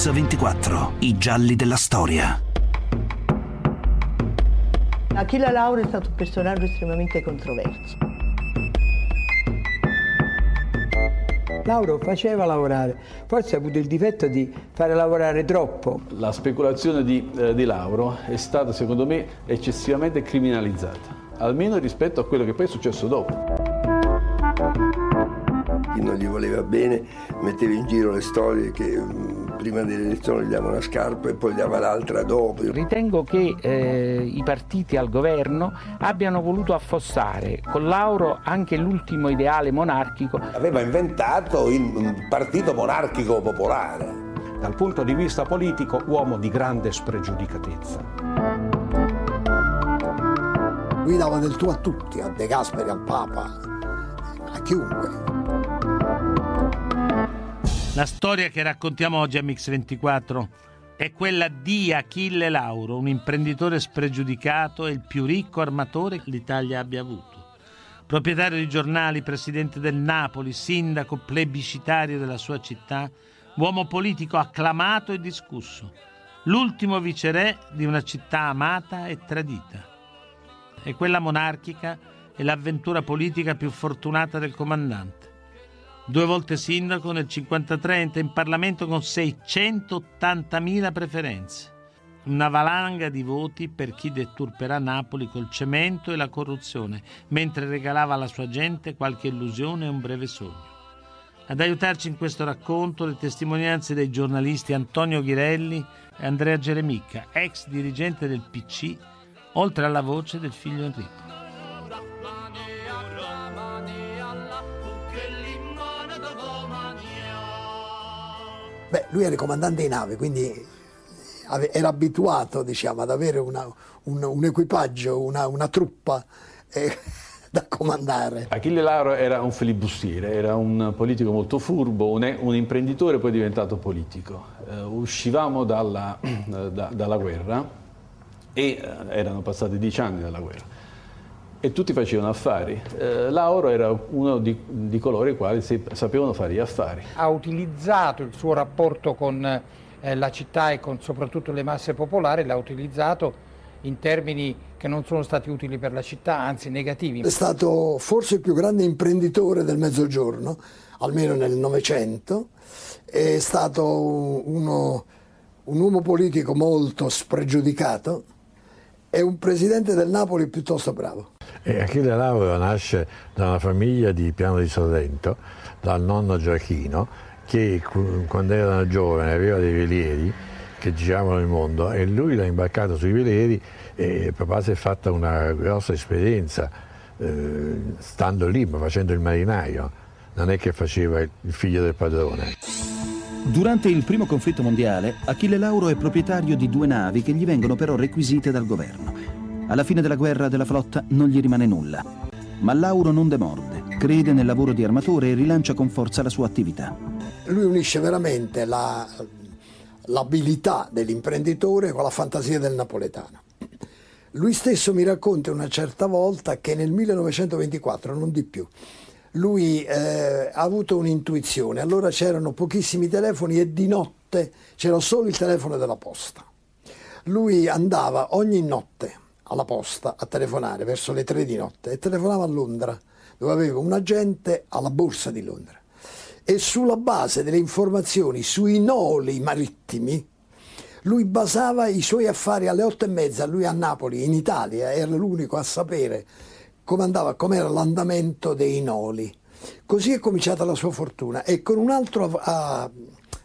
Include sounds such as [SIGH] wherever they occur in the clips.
Mix24, i gialli della storia. Achille Lauro è stato un personaggio estremamente controverso. Lauro faceva lavorare, forse ha avuto il difetto di fare lavorare troppo. La speculazione di, eh, di Lauro è stata, secondo me, eccessivamente criminalizzata, almeno rispetto a quello che poi è successo dopo chi non gli voleva bene metteva in giro le storie che prima dell'elezione gli dava una scarpa e poi gli dava l'altra dopo. Ritengo che eh, i partiti al governo abbiano voluto affossare con Lauro anche l'ultimo ideale monarchico. Aveva inventato il partito monarchico popolare. Dal punto di vista politico, uomo di grande spregiudicatezza. Lui dava del tuo a tutti, a De Gasperi, al Papa, a chiunque. La storia che raccontiamo oggi a Mix24 è quella di Achille Lauro, un imprenditore spregiudicato e il più ricco armatore che l'Italia abbia avuto. Proprietario di giornali, presidente del Napoli, sindaco plebiscitario della sua città, uomo politico acclamato e discusso, l'ultimo viceré di una città amata e tradita. E quella monarchica è l'avventura politica più fortunata del comandante due volte sindaco nel 53 entra in Parlamento con 680.000 preferenze. Una valanga di voti per chi deturperà Napoli col cemento e la corruzione, mentre regalava alla sua gente qualche illusione e un breve sogno. Ad aiutarci in questo racconto le testimonianze dei giornalisti Antonio Ghirelli e Andrea Geremicca, ex dirigente del PC, oltre alla voce del figlio Enrico. Beh, lui era il comandante di nave, quindi era abituato diciamo, ad avere una, un, un, equipaggio, una, una truppa eh, [LAUGHS] da comandare. Achille Lauro era un filibustiere, era un politico molto furbo, un, un imprenditore poi diventato politico. Uh, uscivamo dalla, [CLEARS THROAT] da, dalla guerra e uh, erano passati dieci anni dalla guerra e tutti facevano affari. Eh, Lauro era uno di, di, coloro i quali si, sapevano fare gli affari. Ha utilizzato il suo rapporto con eh, la città e con soprattutto le masse popolari, l'ha utilizzato in termini che non sono stati utili per la città, anzi negativi. È stato forse il più grande imprenditore del Mezzogiorno, almeno nel Novecento, è stato uno, un uomo politico molto spregiudicato e un presidente del Napoli piuttosto bravo. E Achille Lauro nasce da una famiglia di Piano di Sorrento, dal nonno Gioacchino, che quando era giovane aveva dei velieri che giravano il mondo e lui l'ha imbarcato sui velieri e papà si è fatta una grossa esperienza eh, stando lì, ma facendo il marinaio, non è che faceva il figlio del padrone. Durante il primo conflitto mondiale, Achille Lauro è proprietario di due navi che gli vengono però requisite dal governo. Alla fine della guerra della flotta non gli rimane nulla. Ma Lauro non demorde, crede nel lavoro di armatore e rilancia con forza la sua attività. Lui unisce veramente la, l'abilità dell'imprenditore con la fantasia del napoletano. Lui stesso mi racconta una certa volta che nel 1924, non di più, lui eh, ha avuto un'intuizione, allora c'erano pochissimi telefoni e di notte c'era solo il telefono della posta. Lui andava ogni notte alla posta a telefonare verso le tre di notte e telefonava a Londra, dove aveva un agente alla borsa di Londra. E sulla base delle informazioni sui noli marittimi, lui basava i suoi affari alle otto e mezza, lui a Napoli, in Italia, era l'unico a sapere come andava, com'era l'andamento dei noli. Così è cominciata la sua fortuna e con un altro a,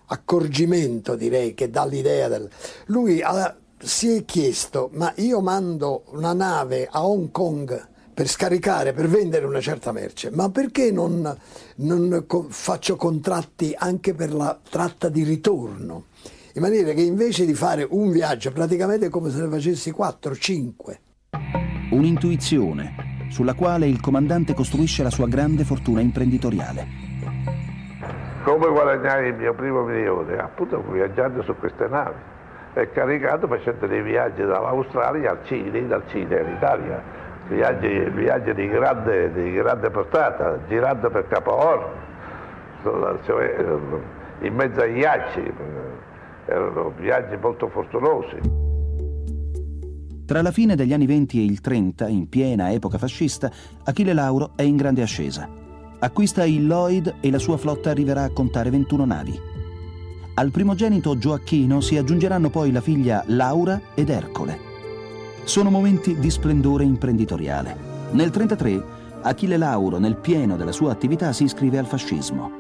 accorgimento, direi, che dà l'idea del... Lui ha si è chiesto, ma io mando una nave a Hong Kong per scaricare, per vendere una certa merce, ma perché non, non faccio contratti anche per la tratta di ritorno? In maniera che invece di fare un viaggio, praticamente come se ne facessi 4-5. Un'intuizione sulla quale il comandante costruisce la sua grande fortuna imprenditoriale. Come guadagnare il mio primo milione? Appunto viaggiando su queste navi è caricato facendo dei viaggi dall'Australia al Cile, dal Cile all'Italia, viaggi, viaggi di, grande, di, grande, portata, girando per Capo Horn, cioè, in mezzo ai ghiacci, erano viaggi molto fortunosi. Tra la fine degli anni 20 e il 30, in piena epoca fascista, Achille Lauro è in grande ascesa. Acquista il Lloyd e la sua flotta arriverà a contare 21 navi. Al primogenito Gioacchino si aggiungeranno poi la figlia Laura ed Ercole. Sono momenti di splendore imprenditoriale. Nel 1933 Achille Lauro, nel pieno della sua attività, si iscrive al fascismo.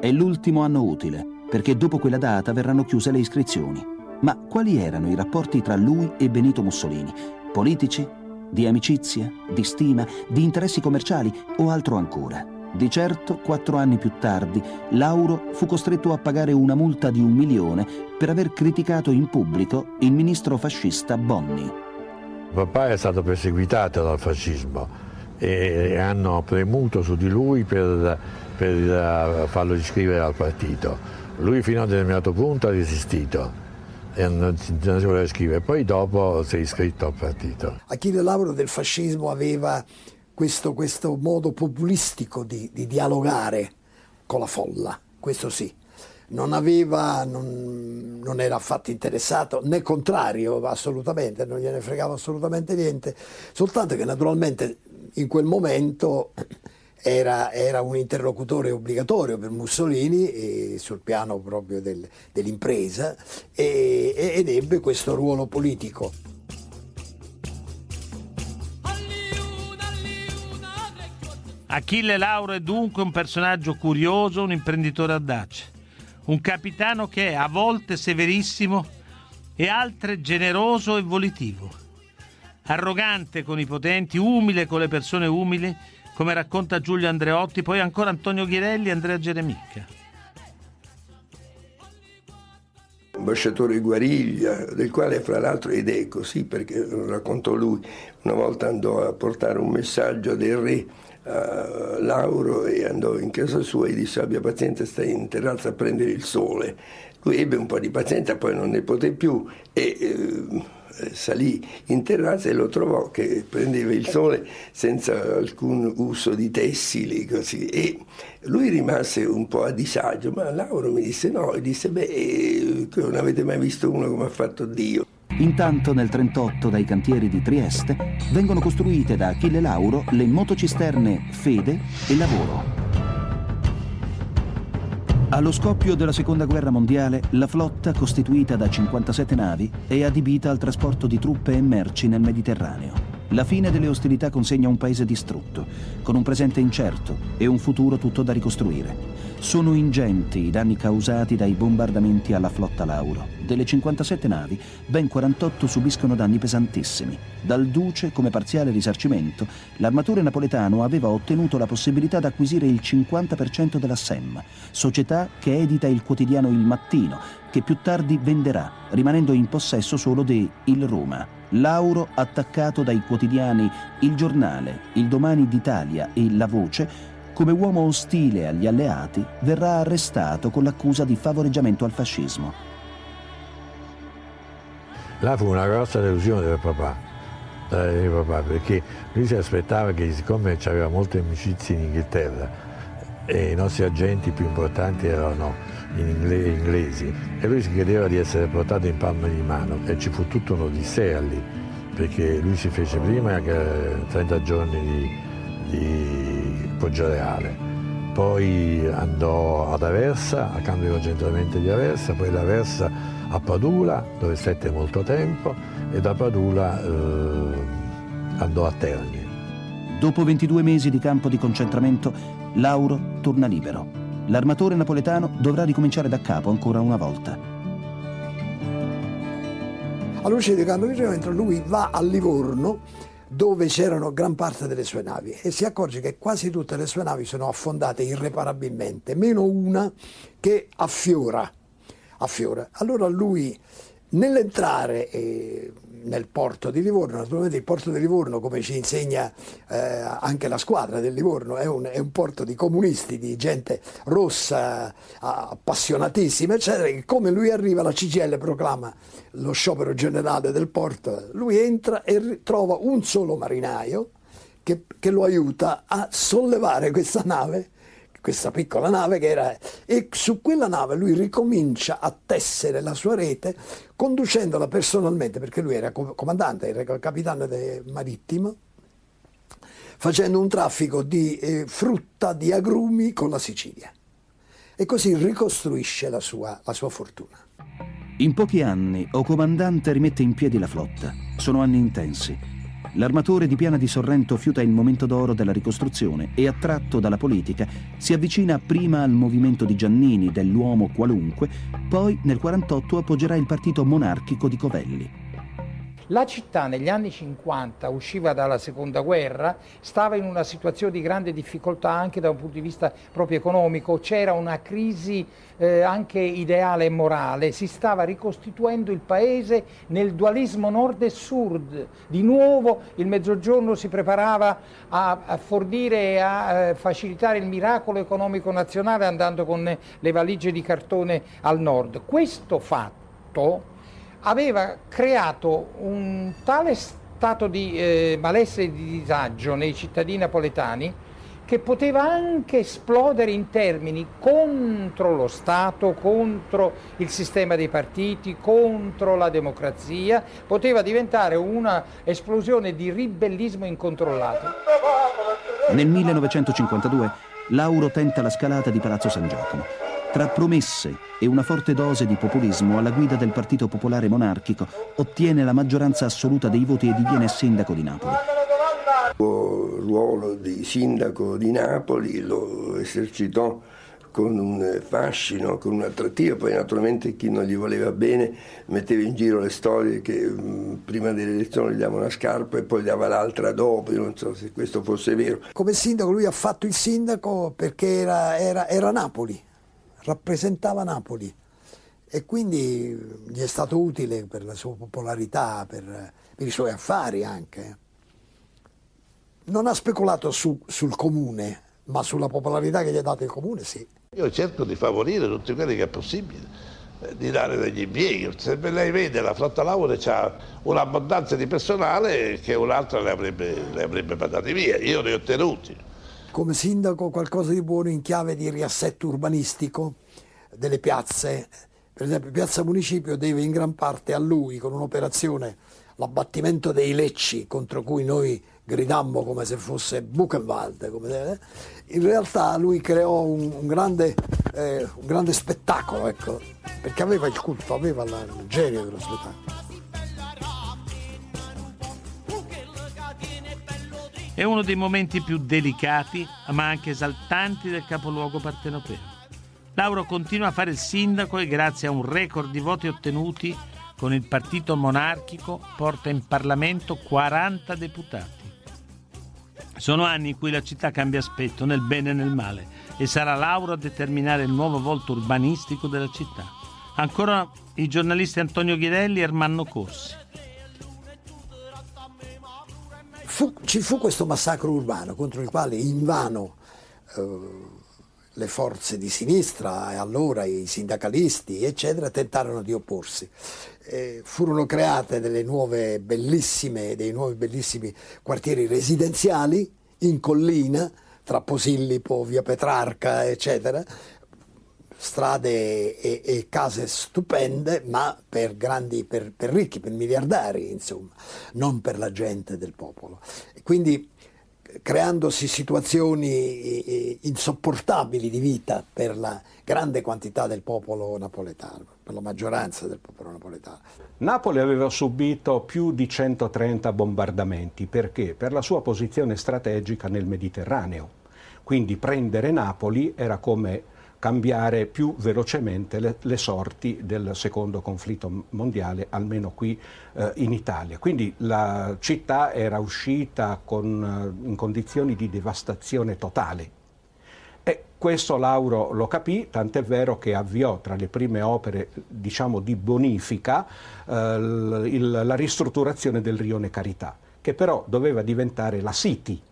È l'ultimo anno utile, perché dopo quella data verranno chiuse le iscrizioni. Ma quali erano i rapporti tra lui e Benito Mussolini? Politici? Di amicizia? Di stima? Di interessi commerciali? O altro ancora? Di certo, quattro anni più tardi, Lauro fu costretto a pagare una multa di un milione per aver criticato in pubblico il ministro fascista Bonni. Papà è stato perseguitato dal fascismo e hanno premuto su di lui per, per eh, farlo iscrivere al partito. Lui fino a un determinato punto ha resistito e non si voleva iscrivere, poi dopo si è iscritto al partito. Achille Lauro del fascismo aveva questo, questo modo populistico di, di, dialogare con la folla, questo sì. Non, aveva, non, non era affatto interessato, né contrario assolutamente, non gliene fregava assolutamente niente, soltanto che naturalmente in quel momento era, era, un interlocutore obbligatorio per Mussolini sul piano proprio del, dell'impresa e, ed ebbe questo ruolo politico. Achille Lauro è dunque un personaggio curioso, un imprenditore audace, un capitano che è a volte severissimo e altre generoso e volitivo, arrogante con i potenti, umile con le persone umili, come racconta Giulio Andreotti, poi ancora Antonio Ghirelli e Andrea Geremicca. ambasciatore Guariglia, del quale fra l'altro, ed è così perché lo raccontò lui, una volta andò a portare un messaggio del re a Lauro e andò in casa sua e disse abbia pazienza, stai in terrazza a prendere il sole. Lui ebbe un po' di pazienza, poi non ne poté più e eh, salì in terrazza e lo trovò che prendeva il sole senza alcun uso di tessili così. e lui rimase un po' a disagio, ma Lauro mi disse no, e disse beh, eh, non avete mai visto uno come ha fatto Dio. Intanto nel 38 dai cantieri di Trieste vengono costruite da Achille Lauro le motocisterne Fede e Lavoro. Allo scoppio della seconda guerra mondiale, la flotta, costituita da 57 navi, è adibita al trasporto di truppe e merci nel Mediterraneo. La fine delle ostilità consegna un paese distrutto, con un presente incerto e un futuro tutto da ricostruire. Sono ingenti i danni causati dai bombardamenti alla flotta Lauro. Delle 57 navi, ben 48 subiscono danni pesantissimi. Dal Duce, come parziale risarcimento, l'armatore napoletano aveva ottenuto la possibilità di acquisire il 50% della SEM, società che edita il quotidiano Il Mattino, che più tardi venderà, rimanendo in possesso solo di Il Roma. Lauro, attaccato dai quotidiani Il Giornale, Il Domani d'Italia e La Voce, come uomo ostile agli alleati, verrà arrestato con l'accusa di favoreggiamento al fascismo. Là fu una grossa delusione del papà, del papà perché lui si aspettava che siccome aveva molte amicizie in Inghilterra e i nostri agenti più importanti erano inglesi e lui si credeva di essere portato in palma di mano e ci fu tutta un'odissea lì perché lui si fece prima 30 giorni di, di Poggioreale, poi andò ad Aversa, a cambio di concentramento di Aversa, poi da Aversa a Padula dove stette molto tempo e da Padula eh, andò a Terni. Dopo 22 mesi di campo di concentramento, Lauro torna libero. L'armatore napoletano dovrà ricominciare da capo ancora una volta. All'uscita di campo di concentramento lui va a Livorno dove c'erano gran parte delle sue navi e si accorge che quasi tutte le sue navi sono affondate irreparabilmente, meno una che affiora. affiora. Allora lui nell'entrare eh, nel porto di Livorno, naturalmente il porto di Livorno, come ci insegna eh, anche la squadra del Livorno, è un, è un, porto di comunisti, di gente rossa, appassionatissima, eccetera, che come lui arriva la CGL proclama lo sciopero generale del porto, lui entra e trova un solo marinaio che, che lo aiuta a sollevare questa nave questa piccola nave che era, e su quella nave lui ricomincia a tessere la sua rete conducendola personalmente, perché lui era comandante, era capitano marittimo, facendo un traffico di eh, frutta, di agrumi con la Sicilia. E così ricostruisce la sua, la sua fortuna. In pochi anni O Comandante rimette in piedi la flotta. Sono anni intensi L'armatore di Piana di Sorrento fiuta il momento d'oro della ricostruzione e, attratto dalla politica, si avvicina prima al movimento di Giannini, dell'uomo qualunque, poi nel 48 appoggerà il partito monarchico di Covelli. La città negli anni 50 usciva dalla seconda guerra, stava in una situazione di grande difficoltà anche da un punto di vista proprio economico, c'era una crisi eh, anche ideale e morale, si stava ricostituendo il paese nel dualismo nord e sud, di nuovo il mezzogiorno si preparava a, a fornire e a eh, facilitare il miracolo economico nazionale andando con le valigie di cartone al nord. Questo fatto aveva creato un tale stato di eh, malessere e di disagio nei cittadini napoletani che poteva anche esplodere in termini contro lo Stato, contro il sistema dei partiti, contro la democrazia, poteva diventare una esplosione di ribellismo incontrollato. Nel 1952 Lauro tenta la scalata di Palazzo San Giacomo tra promesse e una forte dose di populismo alla guida del Partito Popolare Monarchico ottiene la maggioranza assoluta dei voti e diviene sindaco di Napoli. Il ruolo di sindaco di Napoli lo esercitò con un fascino, con un'attrattiva, poi naturalmente chi non gli voleva bene metteva in giro le storie che mh, prima delle elezioni gli dava una scarpa e poi dava l'altra dopo, io non so se questo fosse vero. Come sindaco lui ha fatto il sindaco perché era, era, era Napoli, rappresentava Napoli e quindi gli è stato utile per la sua popolarità, per, per i suoi affari anche. Non ha speculato su, sul comune, ma sulla popolarità che gli ha dato il comune sì. Io cerco di favorire tutti quelli che è possibile, eh, di dare degli impieghi. Se lei vede la flotta Laure ha un'abbondanza di personale che un'altra le avrebbe, le avrebbe mandati via, io ne ho ottenuti come sindaco qualcosa di buono in chiave di riassetto urbanistico delle piazze. Per esempio Piazza Municipio deve in gran parte a lui con un'operazione, l'abbattimento dei lecci contro cui noi gridammo come se fosse Buchenwald. Come, in realtà lui creò un, un, grande, eh, un grande, spettacolo, ecco, perché aveva il culto, aveva la, il genio dello spettacolo. È uno dei momenti più delicati, ma anche esaltanti del capoluogo partenopeo. Lauro continua a fare il sindaco e grazie a un record di voti ottenuti con il partito monarchico porta in Parlamento 40 deputati. Sono anni in cui la città cambia aspetto nel bene e nel male e sarà Lauro a determinare il nuovo volto urbanistico della città. Ancora i giornalisti Antonio Ghirelli e Ermanno Corsi. Fu, ci fu questo massacro urbano contro il quale invano eh, le forze di sinistra e allora i sindacalisti eccetera tentarono di opporsi. Eh, furono create dei nuovi bellissimi quartieri residenziali in collina tra Posillipo, via Petrarca, eccetera, strade e, e, case stupende, ma per, grandi, per, per, ricchi, per miliardari, insomma, non per la gente del popolo. quindi creandosi situazioni insopportabili di vita per la grande quantità del popolo napoletano, per la maggioranza del popolo napoletano. Napoli aveva subito più di 130 bombardamenti perché? Per la sua posizione strategica nel Mediterraneo. Quindi prendere Napoli era come cambiare più velocemente le, le, sorti del secondo conflitto mondiale, almeno qui eh, in Italia. Quindi la città era uscita con, eh, in condizioni di devastazione totale. E questo Lauro lo capì, tant'è vero che avviò tra le prime opere diciamo, di bonifica eh, il, la ristrutturazione del rione Carità, che però doveva diventare la City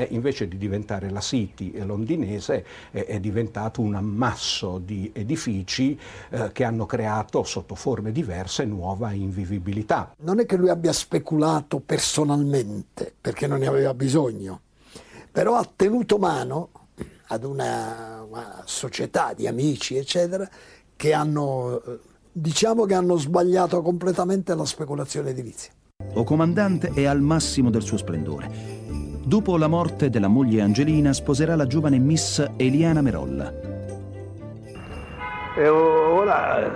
e invece di diventare la City londinese è, è diventato un ammasso di edifici eh, che hanno creato sotto forme diverse nuova invivibilità. Non è che lui abbia speculato personalmente perché non ne aveva bisogno, però ha tenuto mano ad una, una società di amici, eccetera, che hanno, diciamo che hanno sbagliato completamente la speculazione edilizia. O comandante è al massimo del suo splendore. Dopo la morte della moglie Angelina sposerà la giovane Miss Eliana Merolla. E ora eh,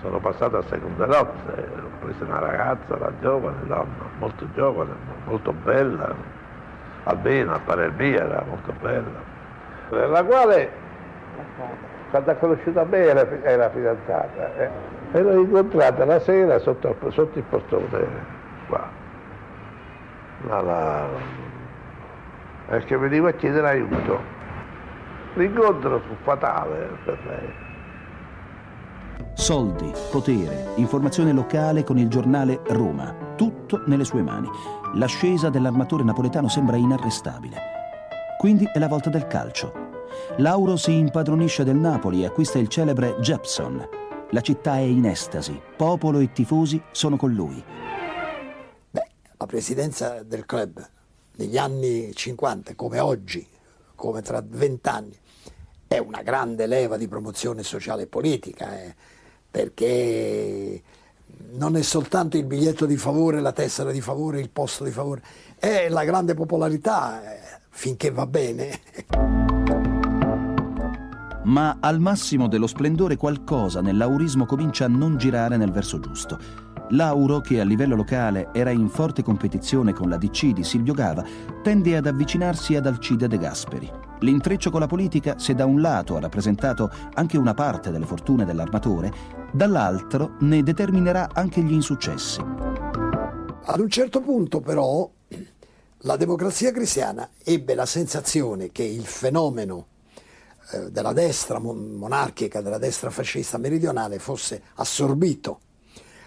sono passato a seconda nozze, ho preso una ragazza, una giovane donna, molto giovane, molto bella, almeno a parer mia era molto bella, la quale quando ha conosciuto me era, era fidanzata eh. e l'ho incontrata la sera sotto, sotto il portone qua. La, la, perché venivo a chiedere aiuto. L'incontro fu fatale per lei. Soldi, potere, informazione locale con il giornale Roma, tutto nelle sue mani. L'ascesa dell'armatore napoletano sembra inarrestabile. Quindi è la volta del calcio. Lauro si impadronisce del Napoli e acquista il celebre Jepson. La città è in estasi, popolo e tifosi sono con lui. La presidenza del club negli anni 50, come oggi, come tra vent'anni, è una grande leva di promozione sociale e politica, eh, perché non è soltanto il biglietto di favore, la tessera di favore, il posto di favore, è la grande popolarità, eh, finché va bene. [LAUGHS] ma al massimo dello splendore qualcosa nell'aurismo comincia a non girare nel verso giusto. Lauro, che a livello locale era in forte competizione con la DC di Silvio Gava, tende ad avvicinarsi ad Alcide De Gasperi. L'intreccio con la politica, se da un lato ha rappresentato anche una parte delle fortune dell'armatore, dall'altro ne determinerà anche gli insuccessi. Ad un certo punto però la democrazia cristiana ebbe la sensazione che il fenomeno eh, della destra monarchica, della destra fascista meridionale fosse assorbito.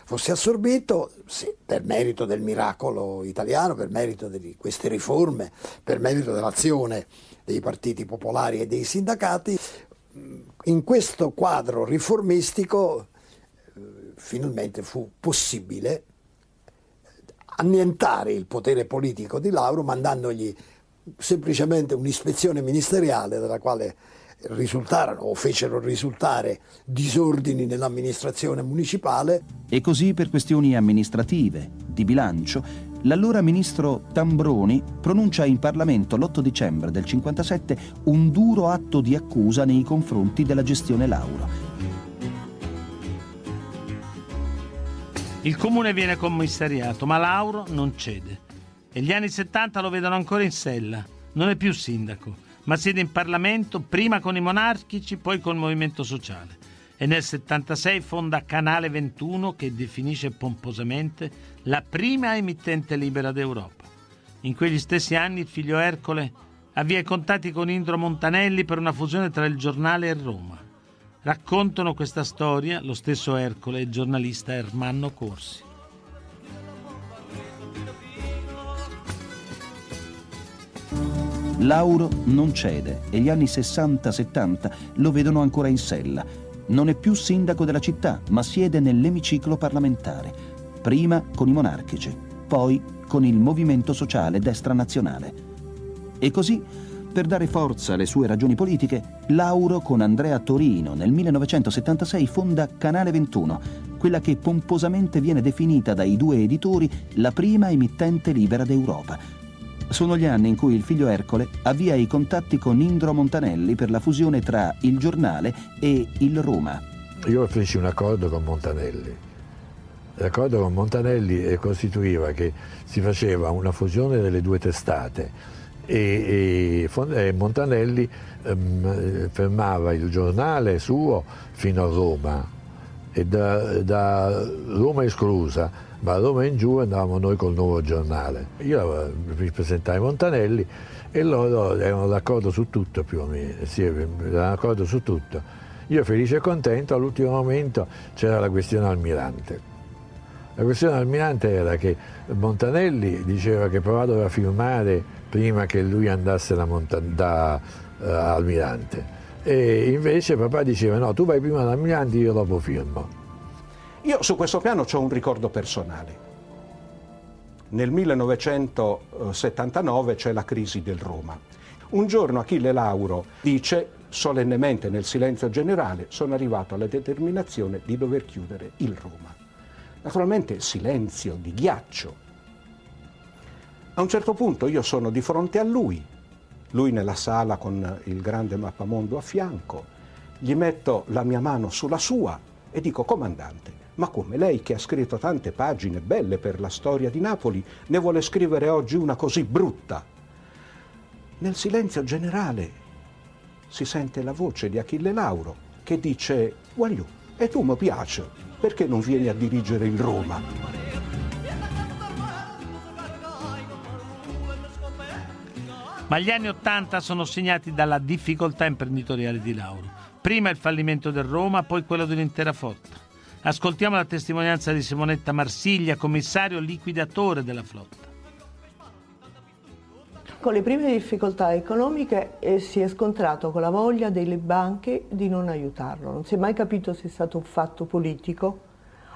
Fosse assorbito sì, per merito del miracolo italiano, per merito di queste riforme, per merito dell'azione dei partiti popolari e dei sindacati. In questo quadro riformistico eh, finalmente fu possibile annientare il potere politico di Lauro mandandogli semplicemente un'ispezione ministeriale dalla quale risultarono o fecero risultare disordini nell'amministrazione municipale. E così per questioni amministrative, di bilancio, l'allora ministro Tambroni pronuncia in Parlamento l'8 dicembre del 57 un duro atto di accusa nei confronti della gestione Lauro. Il comune viene commissariato, ma Lauro non cede. E gli anni 70 lo vedono ancora in sella. Non è più sindaco ma siede in Parlamento prima con i monarchici, poi col Movimento Sociale. E nel 76 fonda Canale 21 che definisce pomposamente la prima emittente libera d'Europa. In quegli stessi anni il figlio Ercole avvia i contatti con Indro Montanelli per una fusione tra il giornale e Roma. Raccontano questa storia lo stesso Ercole e il giornalista Ermanno Corsi. Lauro non cede e gli anni 60-70 lo vedono ancora in sella. Non è più sindaco della città, ma siede nell'emiciclo parlamentare. Prima con i monarchici, poi con il movimento sociale destra nazionale. E così, per dare forza alle sue ragioni politiche, Lauro con Andrea Torino nel 1976 fonda Canale 21, quella che pomposamente viene definita dai due editori la prima emittente libera d'Europa sono gli anni in cui il figlio Ercole avvia i contatti con Indro Montanelli per la fusione tra il giornale e il Roma. Io feci un accordo con Montanelli. L'accordo con Montanelli costituiva che si faceva una fusione delle due testate e, e, e Montanelli ehm, fermava il giornale suo fino a Roma e da, da Roma esclusa ma da Roma in giù andavamo noi col nuovo giornale. Io mi presentai Montanelli e loro erano d'accordo su tutto più o meno, sì, erano d'accordo su tutto. Io felice e contento, all'ultimo momento c'era la questione almirante. La questione almirante era che Montanelli diceva che papà doveva firmare prima che lui andasse da, Montan- da uh, Almirante e invece papà diceva no, tu vai prima da Almirante, io dopo firmo. Io su questo piano ho un ricordo personale. Nel 1979 c'è la crisi del Roma. Un giorno Achille Lauro dice solennemente nel silenzio generale sono arrivato alla determinazione di dover chiudere il Roma. Naturalmente silenzio di ghiaccio. A un certo punto io sono di fronte a lui, lui nella sala con il grande mappamondo a fianco, gli metto la mia mano sulla sua e dico comandante, ma come lei che ha scritto tante pagine belle per la storia di Napoli ne vuole scrivere oggi una così brutta? Nel silenzio generale si sente la voce di Achille Lauro che dice Guagliù, e tu mi piace, perché non vieni a dirigere il Roma? Ma gli anni Ottanta sono segnati dalla difficoltà imprenditoriale di Lauro. Prima il fallimento del Roma, poi quello dell'intera flotta. Ascoltiamo la testimonianza di Simonetta Marsiglia, commissario liquidatore della flotta. Con le prime difficoltà economiche eh, si è scontrato con la voglia delle banche di non aiutarlo. Non si è mai capito se è stato un fatto politico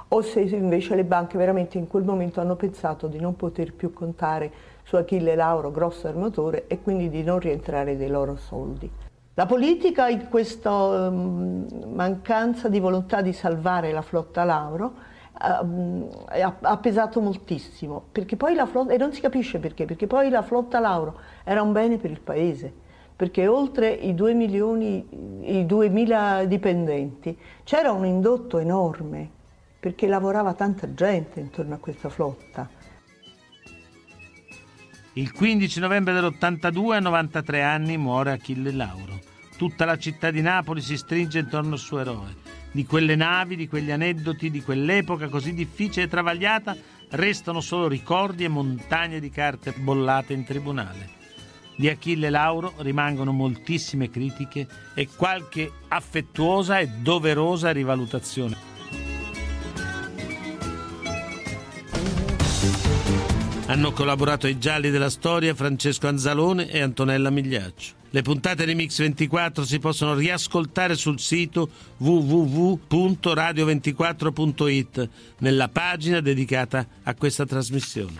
o se invece le banche veramente in quel momento hanno pensato di non poter più contare su Achille Lauro, grosso armatore, e quindi di non rientrare dei loro soldi. La politica in questa um, mancanza di volontà di salvare la flotta Lauro ha, pesato moltissimo, flotta, e non si capisce perché, perché poi la flotta Lauro era un bene per il paese, perché oltre i 2 milioni, i 2.000 dipendenti, c'era un indotto enorme, perché lavorava tanta gente intorno a questa flotta. Il 15 novembre dell'82, a 93 anni, muore Achille Lauro. Tutta la città di Napoli si stringe intorno al suo eroe di quelle navi, di quegli aneddoti, di quell'epoca così difficile e travagliata, restano solo ricordi e montagne di carte bollate in tribunale. Di Achille Lauro rimangono moltissime critiche e qualche affettuosa e doverosa rivalutazione. Hanno collaborato ai gialli della storia Francesco Anzalone e Antonella Migliaccio. Le puntate di Mix 24 si possono riascoltare sul sito www.radio24.it nella pagina dedicata a questa trasmissione.